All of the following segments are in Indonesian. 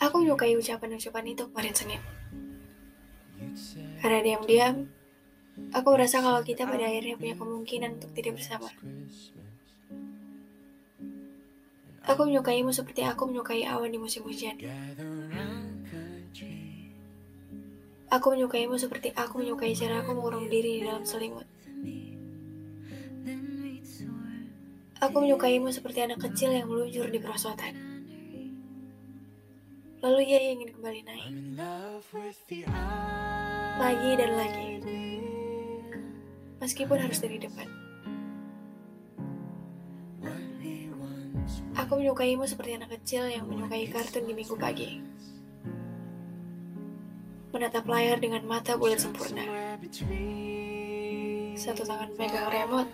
Aku menyukai ucapan-ucapan itu kemarin Senin. Karena diam-diam, aku merasa kalau kita pada akhirnya punya kemungkinan untuk tidak bersama. Aku menyukaimu seperti aku menyukai awan di musim hujan. Aku menyukaimu seperti aku menyukai cara aku mengurung diri di dalam selimut. Aku menyukaimu seperti anak kecil yang meluncur di perosotan. Lalu ia ingin kembali naik. Lagi dan lagi. Meskipun harus dari depan. Aku menyukaimu seperti anak kecil yang menyukai kartun di minggu pagi menatap layar dengan mata bulat sempurna. Satu tangan megang remote,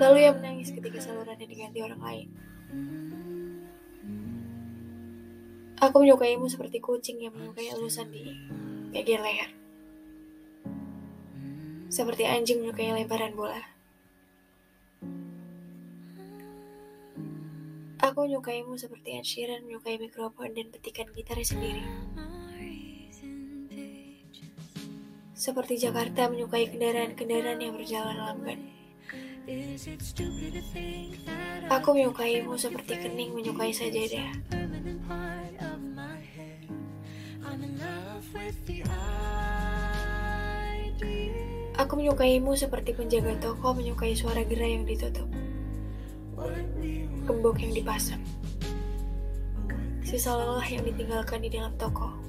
lalu ia menangis ketika salurannya diganti orang lain. Aku menyukaimu seperti kucing yang menyukai elusan di bagian leher. Seperti anjing menyukai lebaran bola. Aku menyukaimu seperti Ed Sheeran menyukai mikrofon dan petikan gitarnya sendiri. Seperti Jakarta menyukai kendaraan-kendaraan yang berjalan lambat. Aku menyukaimu seperti kening menyukai sajadah. Aku menyukaimu seperti penjaga toko menyukai suara gerai yang ditutup. Gembok yang dipasang. Sisa lelah yang ditinggalkan di dalam toko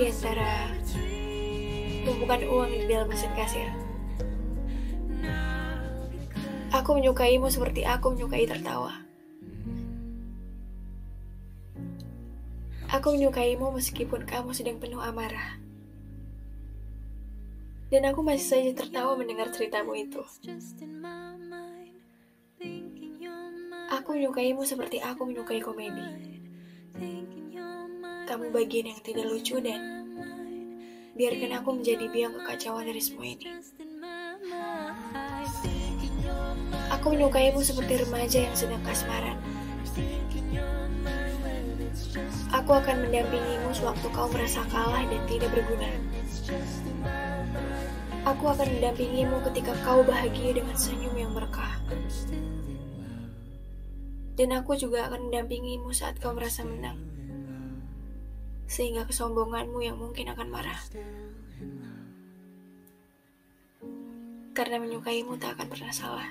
di antara tumpukan uang di dalam mesin kasir. Aku menyukaimu seperti aku menyukai tertawa. Aku menyukaimu meskipun kamu sedang penuh amarah. Dan aku masih saja tertawa mendengar ceritamu itu. Aku menyukaimu seperti aku menyukai komedi kamu bagian yang tidak lucu dan biarkan aku menjadi biang kekacauan dari semua ini. Aku menyukaimu seperti remaja yang sedang kasmaran. Aku akan mendampingimu sewaktu kau merasa kalah dan tidak berguna. Aku akan mendampingimu ketika kau bahagia dengan senyum yang berkah. Dan aku juga akan mendampingimu saat kau merasa menang sehingga kesombonganmu yang mungkin akan marah. Karena menyukaimu tak akan pernah salah.